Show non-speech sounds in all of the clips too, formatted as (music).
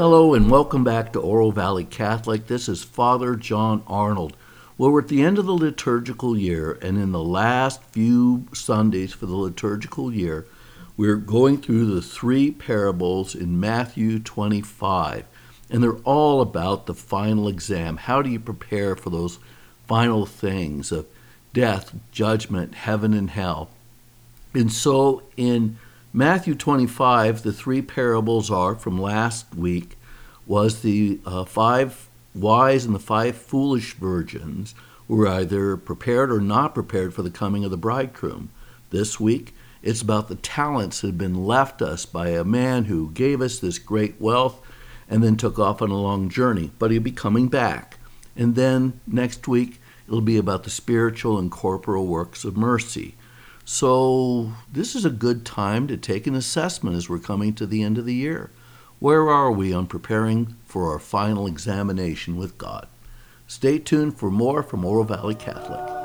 Hello and welcome back to Oro Valley Catholic. This is Father John Arnold. Well, we're at the end of the liturgical year, and in the last few Sundays for the liturgical year, we're going through the three parables in Matthew 25, and they're all about the final exam. How do you prepare for those final things of death, judgment, heaven, and hell? And so in Matthew 25, the three parables are from last week was the uh, five wise and the five foolish virgins were either prepared or not prepared for the coming of the bridegroom. This week, it's about the talents that have been left us by a man who gave us this great wealth and then took off on a long journey, but he'll be coming back. And then next week, it'll be about the spiritual and corporal works of mercy. So, this is a good time to take an assessment as we're coming to the end of the year. Where are we on preparing for our final examination with God? Stay tuned for more from Oro Valley Catholic.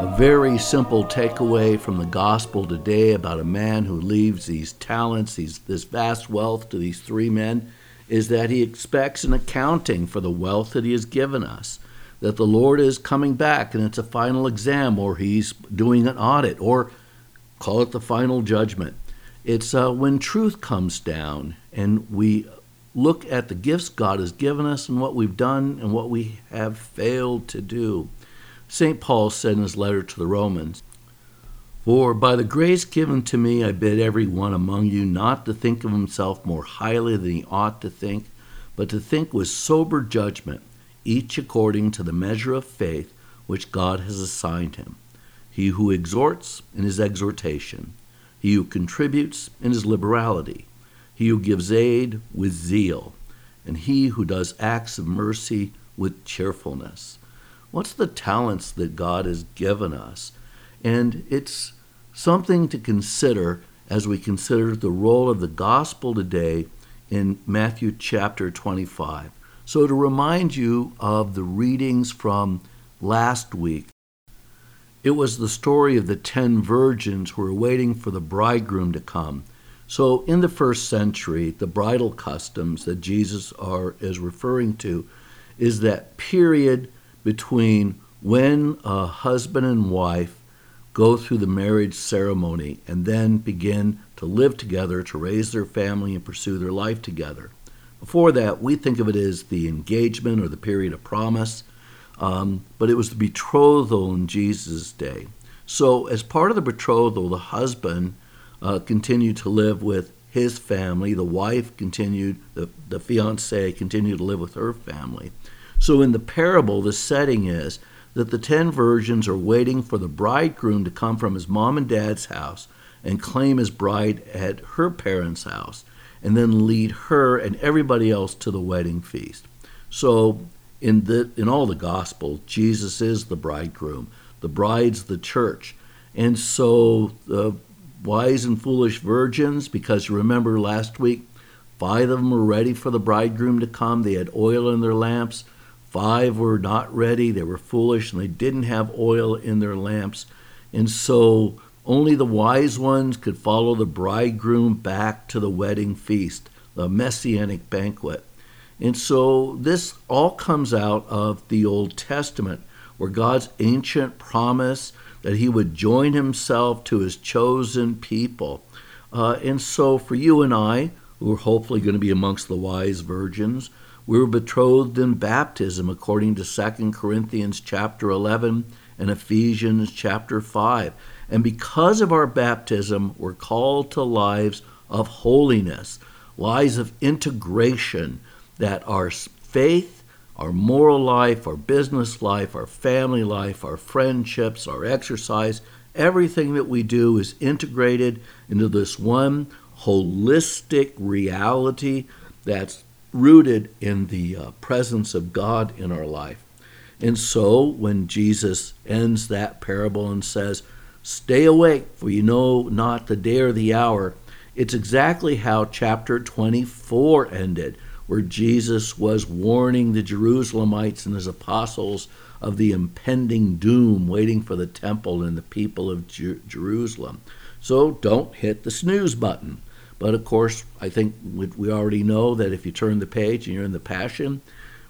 A very simple takeaway from the gospel today about a man who leaves these talents, these, this vast wealth to these three men, is that he expects an accounting for the wealth that he has given us that the Lord is coming back and it's a final exam or he's doing an audit or call it the final judgment. It's uh, when truth comes down and we look at the gifts God has given us and what we've done and what we have failed to do. St. Paul said in his letter to the Romans, For by the grace given to me, I bid every one among you not to think of himself more highly than he ought to think, but to think with sober judgment each according to the measure of faith which God has assigned him. He who exhorts in his exhortation, he who contributes in his liberality, he who gives aid with zeal, and he who does acts of mercy with cheerfulness. What's the talents that God has given us? And it's something to consider as we consider the role of the gospel today in Matthew chapter 25. So, to remind you of the readings from last week, it was the story of the ten virgins who were waiting for the bridegroom to come. So, in the first century, the bridal customs that Jesus are, is referring to is that period between when a husband and wife go through the marriage ceremony and then begin to live together, to raise their family, and pursue their life together. Before that, we think of it as the engagement or the period of promise, um, but it was the betrothal in Jesus' day. So, as part of the betrothal, the husband uh, continued to live with his family, the wife continued, the, the fiancee continued to live with her family. So, in the parable, the setting is that the ten virgins are waiting for the bridegroom to come from his mom and dad's house and claim his bride at her parents' house and then lead her and everybody else to the wedding feast. So in the in all the gospel, Jesus is the bridegroom, the bride's the church. And so the wise and foolish virgins, because remember last week, five of them were ready for the bridegroom to come. They had oil in their lamps. Five were not ready. They were foolish and they didn't have oil in their lamps. And so only the wise ones could follow the bridegroom back to the wedding feast, the messianic banquet. And so this all comes out of the Old Testament, where God's ancient promise that he would join himself to his chosen people. Uh, and so for you and I, who are hopefully going to be amongst the wise virgins, we were betrothed in baptism according to 2 Corinthians chapter 11 and Ephesians chapter 5. And because of our baptism, we're called to lives of holiness, lives of integration, that our faith, our moral life, our business life, our family life, our friendships, our exercise, everything that we do is integrated into this one holistic reality that's rooted in the uh, presence of God in our life. And so when Jesus ends that parable and says, Stay awake, for you know not the day or the hour. It's exactly how chapter 24 ended, where Jesus was warning the Jerusalemites and his apostles of the impending doom waiting for the temple and the people of Jer- Jerusalem. So don't hit the snooze button. But of course, I think we already know that if you turn the page and you're in the Passion,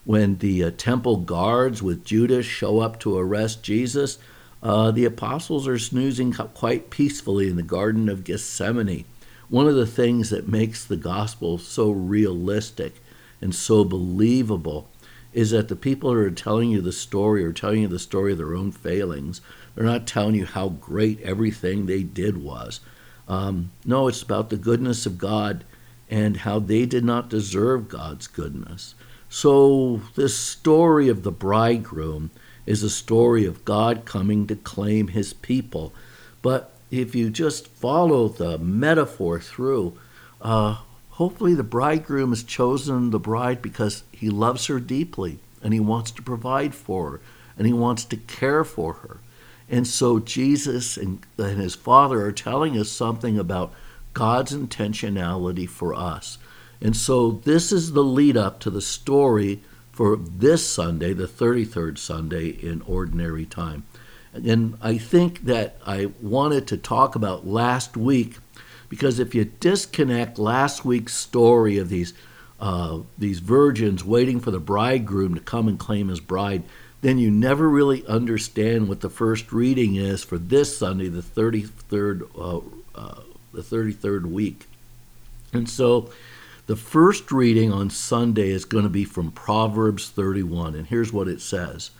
when the uh, temple guards with Judas show up to arrest Jesus, uh, the apostles are snoozing quite peacefully in the Garden of Gethsemane. One of the things that makes the gospel so realistic and so believable is that the people who are telling you the story are telling you the story of their own failings. They're not telling you how great everything they did was. Um, no, it's about the goodness of God and how they did not deserve God's goodness. So, this story of the bridegroom is a story of God coming to claim his people. But if you just follow the metaphor through, uh, hopefully the bridegroom has chosen the bride because he loves her deeply and he wants to provide for her and he wants to care for her. And so Jesus and, and his Father are telling us something about God's intentionality for us. And so this is the lead up to the story for this Sunday, the 33rd Sunday in Ordinary Time. And I think that I wanted to talk about last week because if you disconnect last week's story of these uh, these virgins waiting for the bridegroom to come and claim his bride, then you never really understand what the first reading is for this Sunday, the 33rd, uh, uh, the 33rd week. And so the first reading on Sunday is going to be from Proverbs 31, and here's what it says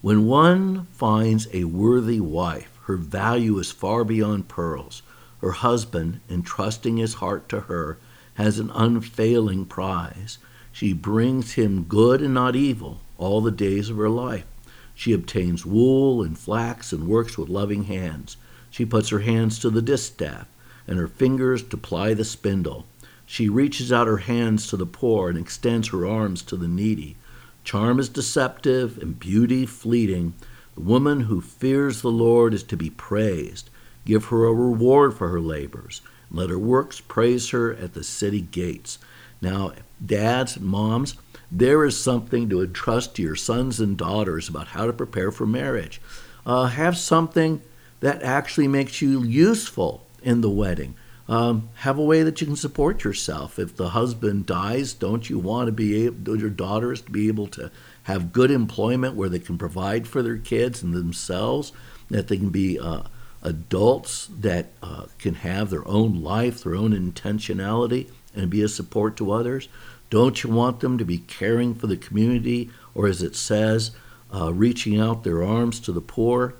When one finds a worthy wife, her value is far beyond pearls. Her husband, entrusting his heart to her, has an unfailing prize. She brings him good and not evil all the days of her life. She obtains wool and flax and works with loving hands. She puts her hands to the distaff and her fingers to ply the spindle. She reaches out her hands to the poor and extends her arms to the needy. Charm is deceptive and beauty fleeting. The woman who fears the Lord is to be praised. Give her a reward for her labors. Let her works praise her at the city gates. Now, dads moms, there is something to entrust to your sons and daughters about how to prepare for marriage. Uh, have something that actually makes you useful in the wedding. Um, have a way that you can support yourself. If the husband dies, don't you want to be able, your daughters to be able to have good employment where they can provide for their kids and themselves, that they can be uh, adults that uh, can have their own life, their own intentionality, and be a support to others? Don't you want them to be caring for the community, or as it says, uh, reaching out their arms to the poor?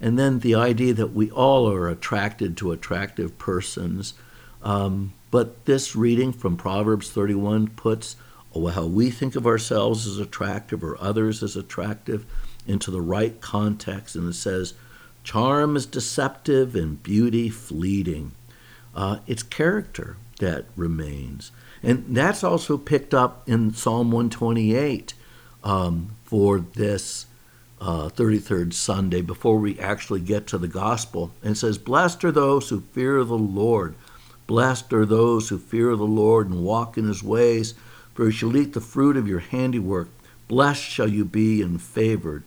And then the idea that we all are attracted to attractive persons. Um, but this reading from Proverbs 31 puts how we think of ourselves as attractive or others as attractive into the right context. And it says, Charm is deceptive and beauty fleeting. Uh, it's character that remains. And that's also picked up in Psalm 128 um, for this uh, 33rd Sunday before we actually get to the gospel. And says, Blessed are those who fear the Lord. Blessed are those who fear the Lord and walk in his ways, for you shall eat the fruit of your handiwork. Blessed shall you be and favored.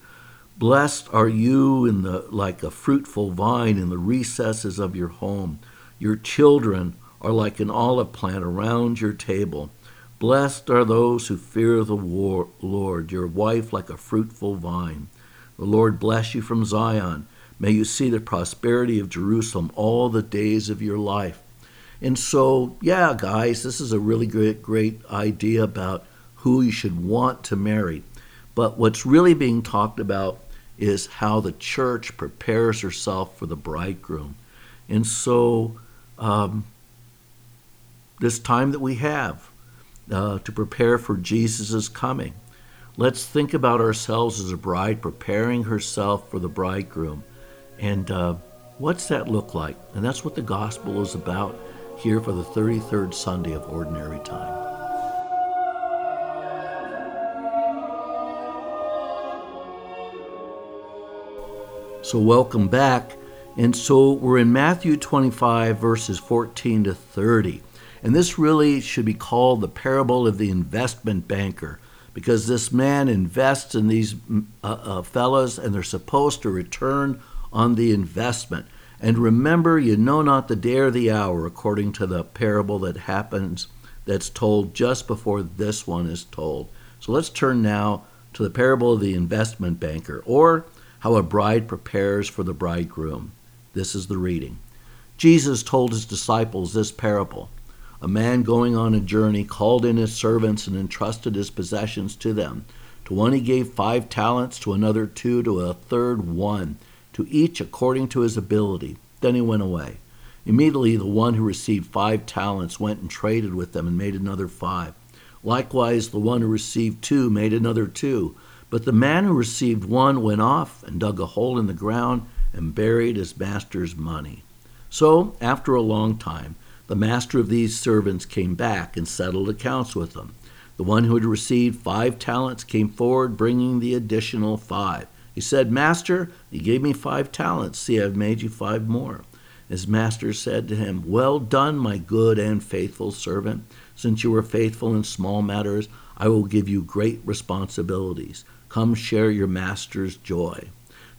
Blessed are you in the like a fruitful vine in the recesses of your home. Your children are like an olive plant around your table. Blessed are those who fear the war, Lord, your wife like a fruitful vine. The Lord bless you from Zion. May you see the prosperity of Jerusalem all the days of your life. And so, yeah, guys, this is a really great, great idea about who you should want to marry. But what's really being talked about is how the church prepares herself for the bridegroom. And so, um, this time that we have uh, to prepare for Jesus' coming, let's think about ourselves as a bride preparing herself for the bridegroom. And uh, what's that look like? And that's what the gospel is about here for the 33rd Sunday of Ordinary Time. So, welcome back. And so we're in Matthew 25, verses 14 to 30. And this really should be called the parable of the investment banker because this man invests in these uh, uh, fellows and they're supposed to return on the investment. And remember, you know not the day or the hour, according to the parable that happens, that's told just before this one is told. So let's turn now to the parable of the investment banker, or how a bride prepares for the bridegroom. This is the reading. Jesus told his disciples this parable. A man going on a journey called in his servants and entrusted his possessions to them. To one he gave five talents, to another two, to a third one, to each according to his ability. Then he went away. Immediately the one who received five talents went and traded with them and made another five. Likewise, the one who received two made another two. But the man who received one went off and dug a hole in the ground and buried his master's money. So, after a long time, the master of these servants came back and settled accounts with them. The one who had received five talents came forward, bringing the additional five. He said, Master, you gave me five talents. See, I've made you five more. His master said to him, Well done, my good and faithful servant. Since you were faithful in small matters, I will give you great responsibilities. Come share your master's joy.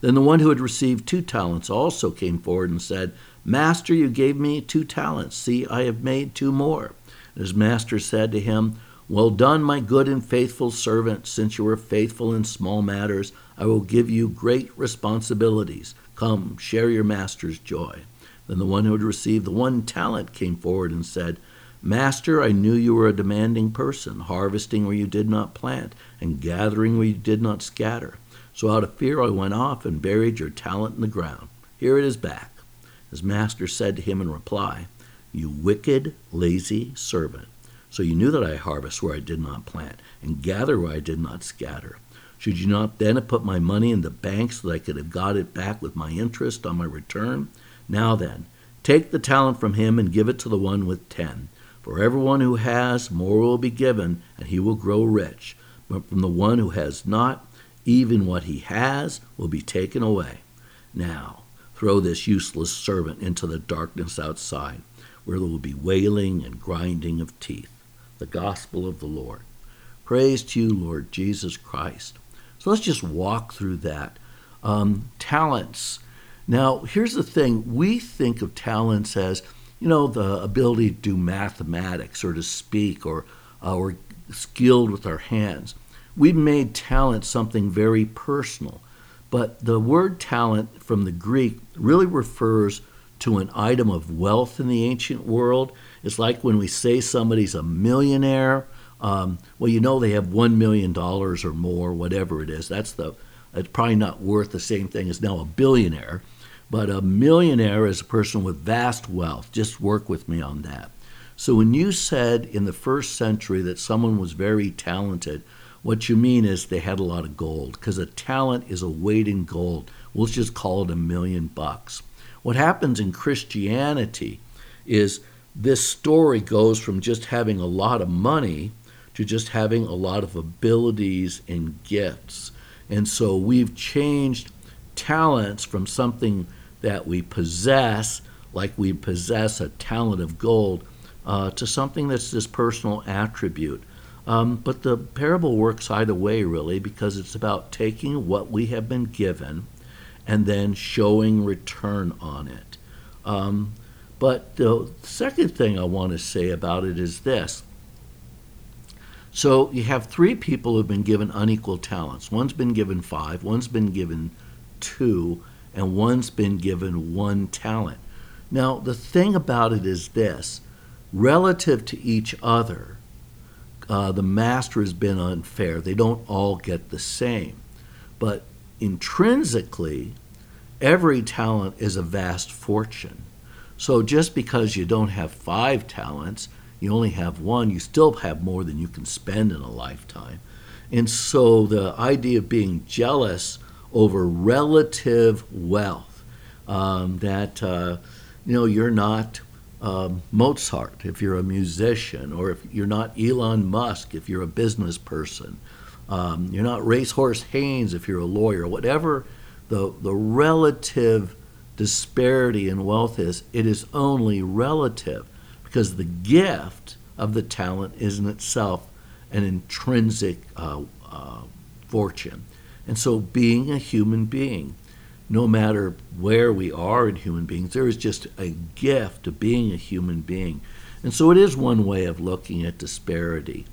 Then the one who had received two talents also came forward and said, Master, you gave me two talents. See, I have made two more. His master said to him, Well done, my good and faithful servant. Since you were faithful in small matters, I will give you great responsibilities. Come, share your master's joy. Then the one who had received the one talent came forward and said, Master, I knew you were a demanding person, harvesting where you did not plant, and gathering where you did not scatter. So out of fear I went off and buried your talent in the ground. Here it is back. His master said to him in reply, You wicked, lazy servant. So you knew that I harvest where I did not plant, and gather where I did not scatter. Should you not then have put my money in the bank so that I could have got it back with my interest on my return? Now then, take the talent from him and give it to the one with ten. For everyone who has, more will be given, and he will grow rich. But from the one who has not, even what he has will be taken away. Now, Throw this useless servant into the darkness outside, where there will be wailing and grinding of teeth. The gospel of the Lord. Praise to you, Lord Jesus Christ. So let's just walk through that. Um, talents. Now, here's the thing we think of talents as, you know, the ability to do mathematics or to speak or, uh, skilled with our hands. We've made talent something very personal. But the word talent from the Greek really refers to an item of wealth in the ancient world. It's like when we say somebody's a millionaire. Um, well, you know they have one million dollars or more, whatever it is. That's the. It's probably not worth the same thing as now a billionaire, but a millionaire is a person with vast wealth. Just work with me on that. So when you said in the first century that someone was very talented, what you mean is they had a lot of gold, because a talent is a weight in gold. We'll just call it a million bucks. What happens in Christianity is this story goes from just having a lot of money to just having a lot of abilities and gifts. And so we've changed talents from something that we possess, like we possess a talent of gold, uh, to something that's this personal attribute. Um, but the parable works either way, really, because it's about taking what we have been given and then showing return on it. Um, but the second thing I want to say about it is this. So you have three people who've been given unequal talents. One's been given five, one's been given two, and one's been given one talent. Now, the thing about it is this relative to each other, uh, the master has been unfair. They don't all get the same. But intrinsically, every talent is a vast fortune. So just because you don't have five talents, you only have one, you still have more than you can spend in a lifetime. And so the idea of being jealous over relative wealth, um, that, uh, you know, you're not um, Mozart if you're a musician, or if you're not Elon Musk if you're a business person. Um, you're not Racehorse Haynes if you're a lawyer. Whatever the, the relative disparity in wealth is, it is only relative because the gift of the talent is in itself an intrinsic uh, uh, fortune. And so, being a human being, no matter where we are in human beings, there is just a gift of being a human being. And so, it is one way of looking at disparity.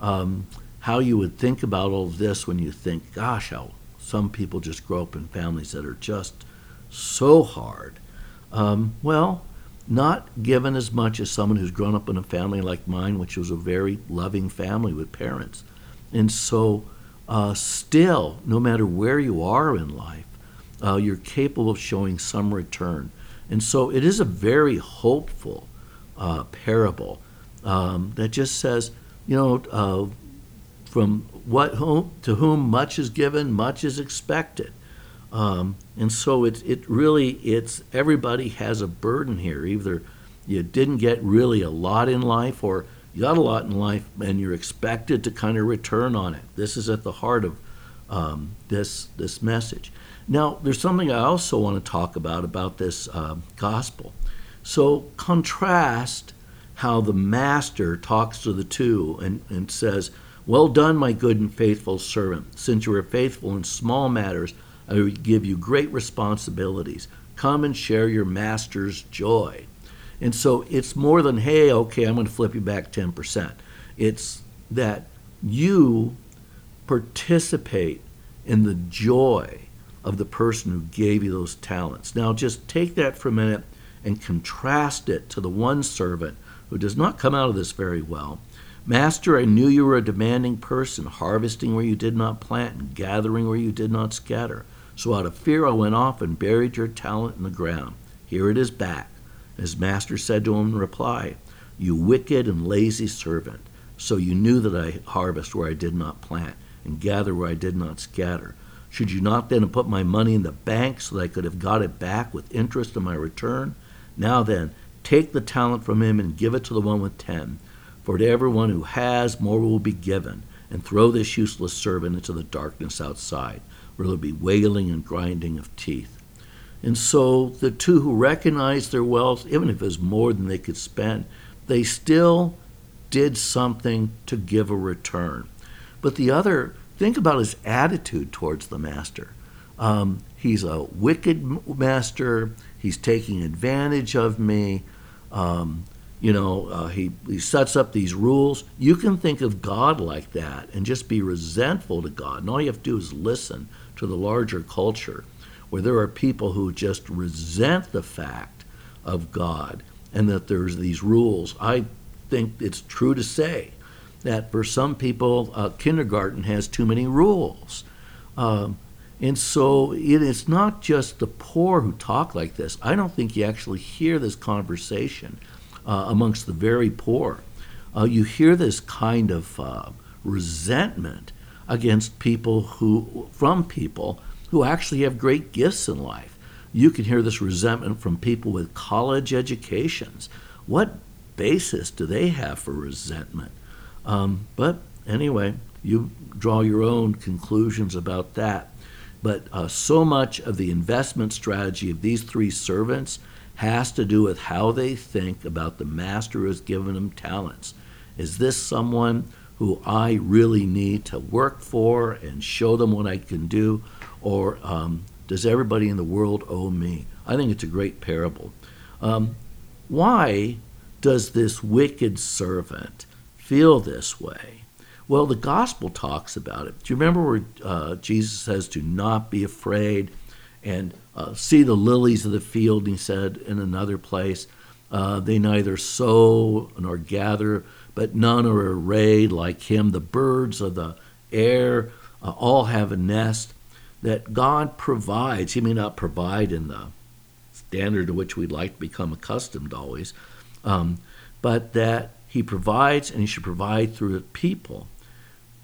Um, how you would think about all this when you think, gosh, how some people just grow up in families that are just so hard. Um, well, not given as much as someone who's grown up in a family like mine, which was a very loving family with parents. And so, uh, still, no matter where you are in life, uh, you're capable of showing some return. And so, it is a very hopeful uh, parable um, that just says, you know, uh, from what whom, to whom much is given, much is expected. Um, and so it, it really, it's everybody has a burden here. Either you didn't get really a lot in life or you got a lot in life and you're expected to kind of return on it. This is at the heart of um, this, this message. Now, there's something I also want to talk about about this uh, gospel. So contrast how the master talks to the two and, and says, Well done, my good and faithful servant. Since you are faithful in small matters, I will give you great responsibilities. Come and share your master's joy. And so it's more than, hey, okay, I'm going to flip you back 10%. It's that you participate in the joy of the person who gave you those talents. Now, just take that for a minute and contrast it to the one servant who does not come out of this very well. Master, I knew you were a demanding person, harvesting where you did not plant and gathering where you did not scatter. So out of fear I went off and buried your talent in the ground. Here it is back. His master said to him in reply, You wicked and lazy servant. So you knew that I harvest where I did not plant and gather where I did not scatter. Should you not then have put my money in the bank so that I could have got it back with interest in my return? Now then, take the talent from him and give it to the one with ten. For to everyone who has, more will be given. And throw this useless servant into the darkness outside where there'll be wailing and grinding of teeth. And so the two who recognized their wealth, even if it was more than they could spend, they still did something to give a return. But the other, think about his attitude towards the master. Um, he's a wicked master. He's taking advantage of me. Um, you know, uh, he, he sets up these rules. You can think of God like that and just be resentful to God. And all you have to do is listen to the larger culture where there are people who just resent the fact of God and that there's these rules. I think it's true to say that for some people, uh, kindergarten has too many rules. Um, and so it is not just the poor who talk like this. I don't think you actually hear this conversation uh, amongst the very poor. Uh, you hear this kind of uh, resentment against people who, from people who actually have great gifts in life. You can hear this resentment from people with college educations. What basis do they have for resentment? Um, but anyway, you draw your own conclusions about that. But uh, so much of the investment strategy of these three servants has to do with how they think about the master who has given them talents. Is this someone who I really need to work for and show them what I can do? Or um, does everybody in the world owe me? I think it's a great parable. Um, why does this wicked servant feel this way? Well, the gospel talks about it. Do you remember where uh, Jesus says to not be afraid and uh, see the lilies of the field? he said in another place, uh, they neither sow nor gather, but none are arrayed like him. The birds of the air uh, all have a nest that God provides. He may not provide in the standard to which we'd like to become accustomed always, um, but that He provides and He should provide through people.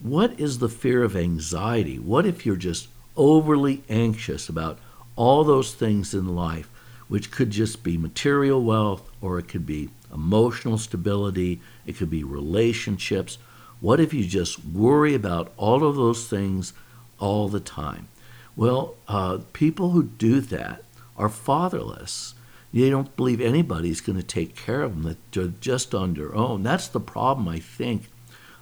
What is the fear of anxiety? What if you're just overly anxious about all those things in life, which could just be material wealth or it could be emotional stability, it could be relationships. What if you just worry about all of those things all the time? Well, uh, people who do that are fatherless. They don't believe anybody's going to take care of them, that they're just on their own. That's the problem, I think,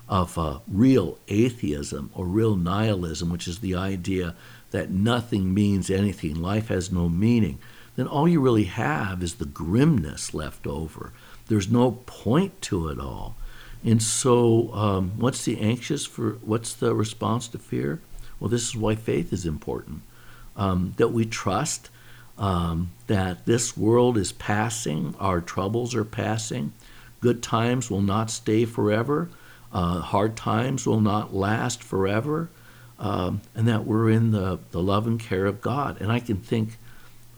of uh, real atheism or real nihilism, which is the idea that nothing means anything, life has no meaning. Then all you really have is the grimness left over. There's no point to it all. And so, um, what's the anxious for? What's the response to fear? Well, this is why faith is important. Um, that we trust um, that this world is passing, our troubles are passing, good times will not stay forever, uh, hard times will not last forever, um, and that we're in the, the love and care of God. And I can think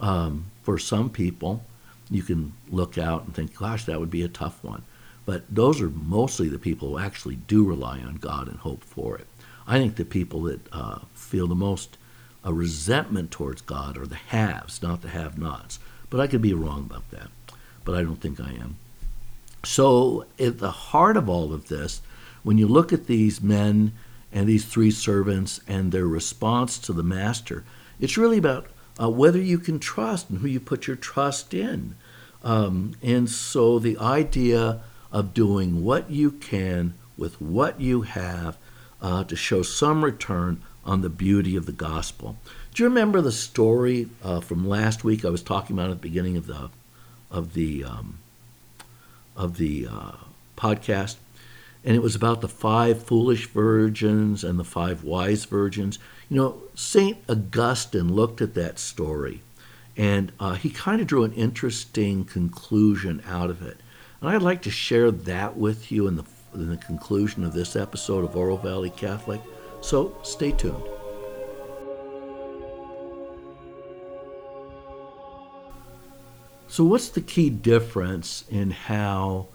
um, for some people, you can look out and think, gosh, that would be a tough one. But those are mostly the people who actually do rely on God and hope for it. I think the people that uh, feel the most a resentment towards God or the haves, not the have nots. But I could be wrong about that. But I don't think I am. So, at the heart of all of this, when you look at these men and these three servants and their response to the master, it's really about uh, whether you can trust and who you put your trust in. Um, and so, the idea of doing what you can with what you have uh, to show some return on the beauty of the gospel. Do you remember the story uh, from last week? I was talking about at the beginning of the of the um, of the uh, podcast, and it was about the five foolish virgins and the five wise virgins. You know, Saint Augustine looked at that story, and uh, he kind of drew an interesting conclusion out of it. And I'd like to share that with you in the in the conclusion of this episode of Oro Valley Catholic. So stay tuned. So, what's the key difference in how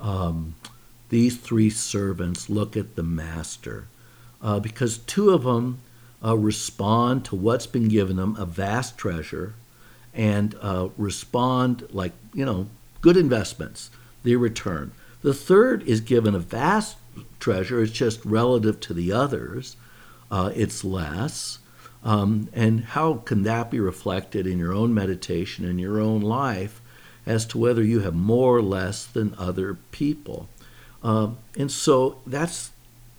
um, these three servants look at the master? Uh, because two of them uh, respond to what's been given them, a vast treasure, and uh, respond like, you know, good investments, they return. The third is given a vast treasure. It's just relative to the others, uh, it's less. Um, and how can that be reflected in your own meditation, in your own life, as to whether you have more or less than other people? Um, and so that's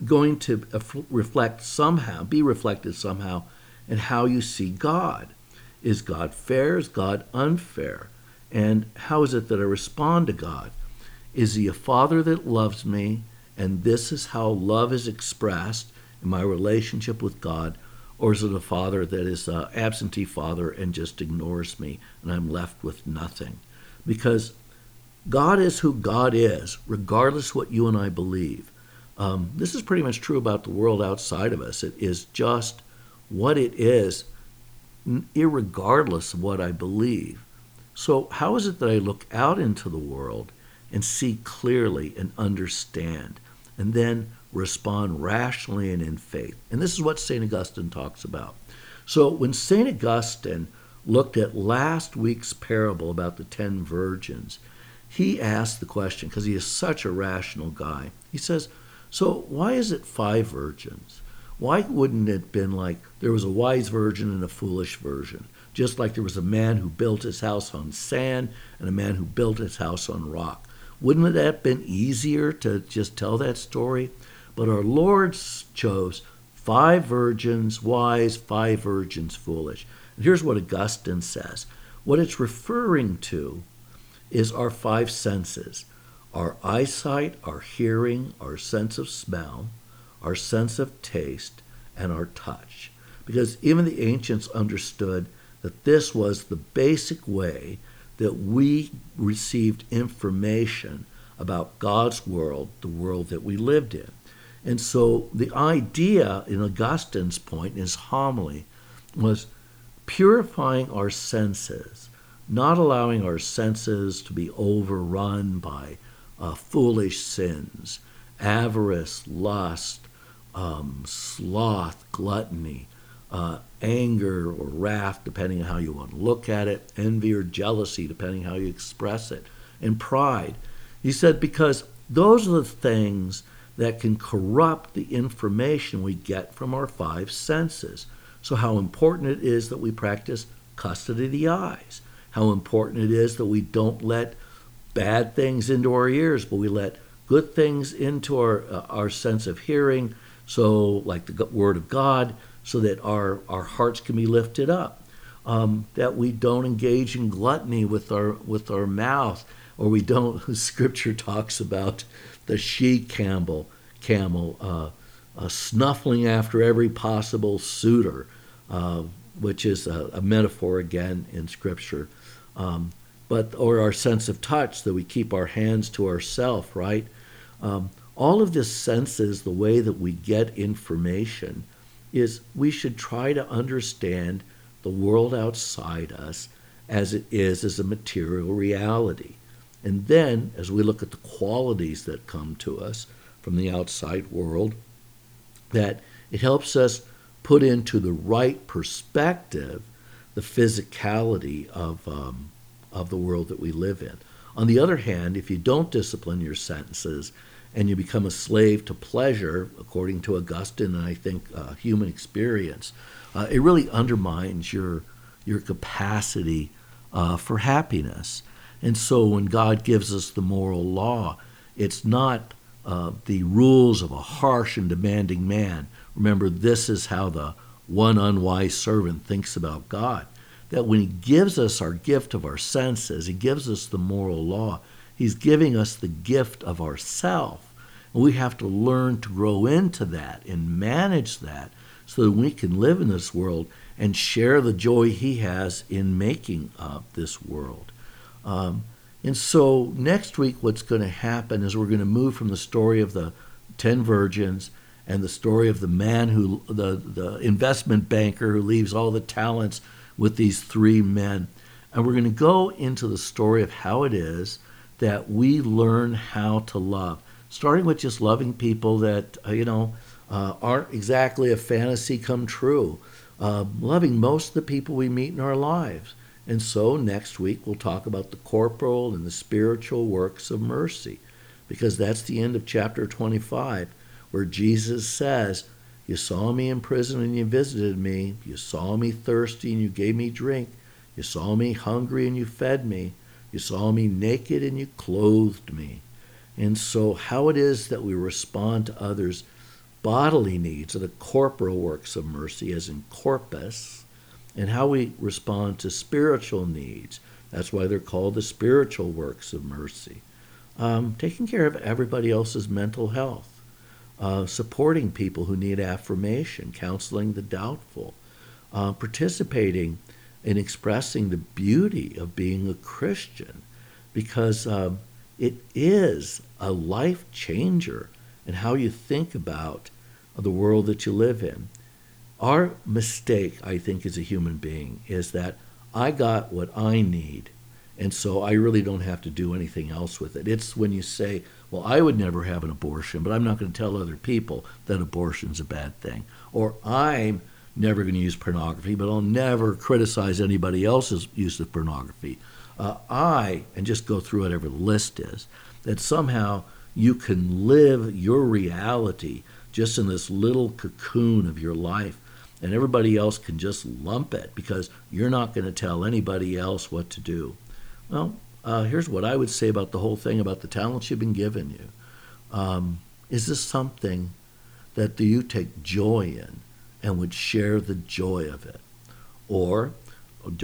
going to reflect somehow, be reflected somehow in how you see God. Is God fair? Is God unfair? And how is it that I respond to God? Is He a Father that loves me and this is how love is expressed in my relationship with God? Or is it a father that is an absentee father and just ignores me and I'm left with nothing? Because God is who God is, regardless what you and I believe. Um, this is pretty much true about the world outside of us. It is just what it is, regardless of what I believe. So, how is it that I look out into the world and see clearly and understand? And then respond rationally and in faith. And this is what St. Augustine talks about. So when St. Augustine looked at last week's parable about the ten virgins, he asked the question, because he is such a rational guy. He says, So why is it five virgins? Why wouldn't it have been like there was a wise virgin and a foolish virgin? Just like there was a man who built his house on sand and a man who built his house on rock. Wouldn't it have been easier to just tell that story? But our Lord chose five virgins wise, five virgins foolish. And here's what Augustine says what it's referring to is our five senses our eyesight, our hearing, our sense of smell, our sense of taste, and our touch. Because even the ancients understood that this was the basic way that we received information about God's world, the world that we lived in. And so the idea in Augustine's point in his homily was purifying our senses, not allowing our senses to be overrun by uh, foolish sins, avarice, lust, um, sloth, gluttony, uh, anger or wrath, depending on how you want to look at it, envy or jealousy, depending how you express it, and pride. He said, because those are the things that can corrupt the information we get from our five senses. So, how important it is that we practice custody of the eyes, how important it is that we don't let bad things into our ears, but we let good things into our uh, our sense of hearing. So, like the Word of God, so that our our hearts can be lifted up. Um, that we don't engage in gluttony with our with our mouth, or we don't. (laughs) Scripture talks about the she camel, camel uh, uh, snuffling after every possible suitor, uh, which is a, a, metaphor again in Scripture. Um, but or our sense of touch that we keep our hands to ourself, right? Um, all of this senses the way that we get information is we should try to understand the world outside us as it is as a material reality. And then, as we look at the qualities that come to us from the outside world, that it helps us put into the right perspective the physicality of, um, of the world that we live in. On the other hand, if you don't discipline your senses and you become a slave to pleasure, according to Augustine and I think uh, human experience, uh, it really undermines your, your capacity uh, for happiness. And so when God gives us the moral law, it's not uh, the rules of a harsh and demanding man. Remember, this is how the one unwise servant thinks about God. That when He gives us our gift of our senses, He gives us the moral law, He's giving us the gift of ourself. And we have to learn to grow into that and manage that so that we can live in this world and share the joy He has in making uh, this world. Um, and so next week, what's going to happen is we're going to move from the story of the ten virgins and the story of the man who, the, the investment banker who leaves all the talents with these three men. And we're going to go into the story of how it is that we learn how to love, starting with just loving people that, uh, you know, uh, aren't exactly a fantasy come true, uh, loving most of the people we meet in our lives. And so next week we'll talk about the corporal and the spiritual works of mercy, because that's the end of chapter 25, where Jesus says, You saw me in prison and you visited me. You saw me thirsty and you gave me drink. You saw me hungry and you fed me. You saw me naked and you clothed me. And so, how it is that we respond to others' bodily needs, the corporal works of mercy, as in corpus, and how we respond to spiritual needs. That's why they're called the spiritual works of mercy. Um, taking care of everybody else's mental health, uh, supporting people who need affirmation, counseling the doubtful, uh, participating in expressing the beauty of being a Christian, because um, it is a life changer in how you think about the world that you live in. Our mistake, I think, as a human being is that I got what I need, and so I really don't have to do anything else with it. It's when you say, well, I would never have an abortion, but I'm not going to tell other people that abortion's a bad thing. Or I'm never going to use pornography, but I'll never criticize anybody else's use of pornography. Uh, I, and just go through whatever the list is, that somehow you can live your reality just in this little cocoon of your life and everybody else can just lump it because you're not going to tell anybody else what to do. Well, uh, here's what I would say about the whole thing about the talents you've been given you. Um, is this something that do you take joy in and would share the joy of it? Or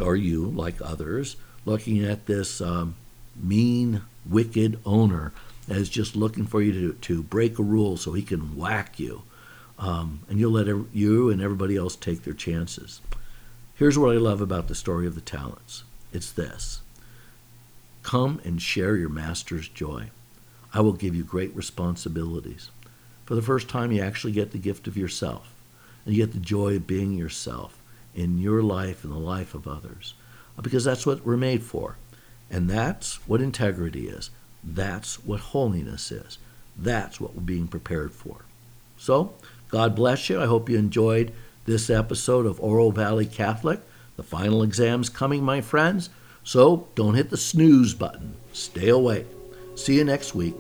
are you, like others, looking at this um, mean, wicked owner as just looking for you to, to break a rule so he can whack you? um, and you'll let you and everybody else take their chances. Here's what I love about the story of the talents it's this Come and share your master's joy. I will give you great responsibilities. For the first time, you actually get the gift of yourself, and you get the joy of being yourself in your life and the life of others, uh, because that's what we're made for. And that's what integrity is. That's what holiness is. That's what we're being prepared for. So, God bless you. I hope you enjoyed this episode of Oro Valley Catholic. The final exam's coming, my friends, so don't hit the snooze button. Stay awake. See you next week.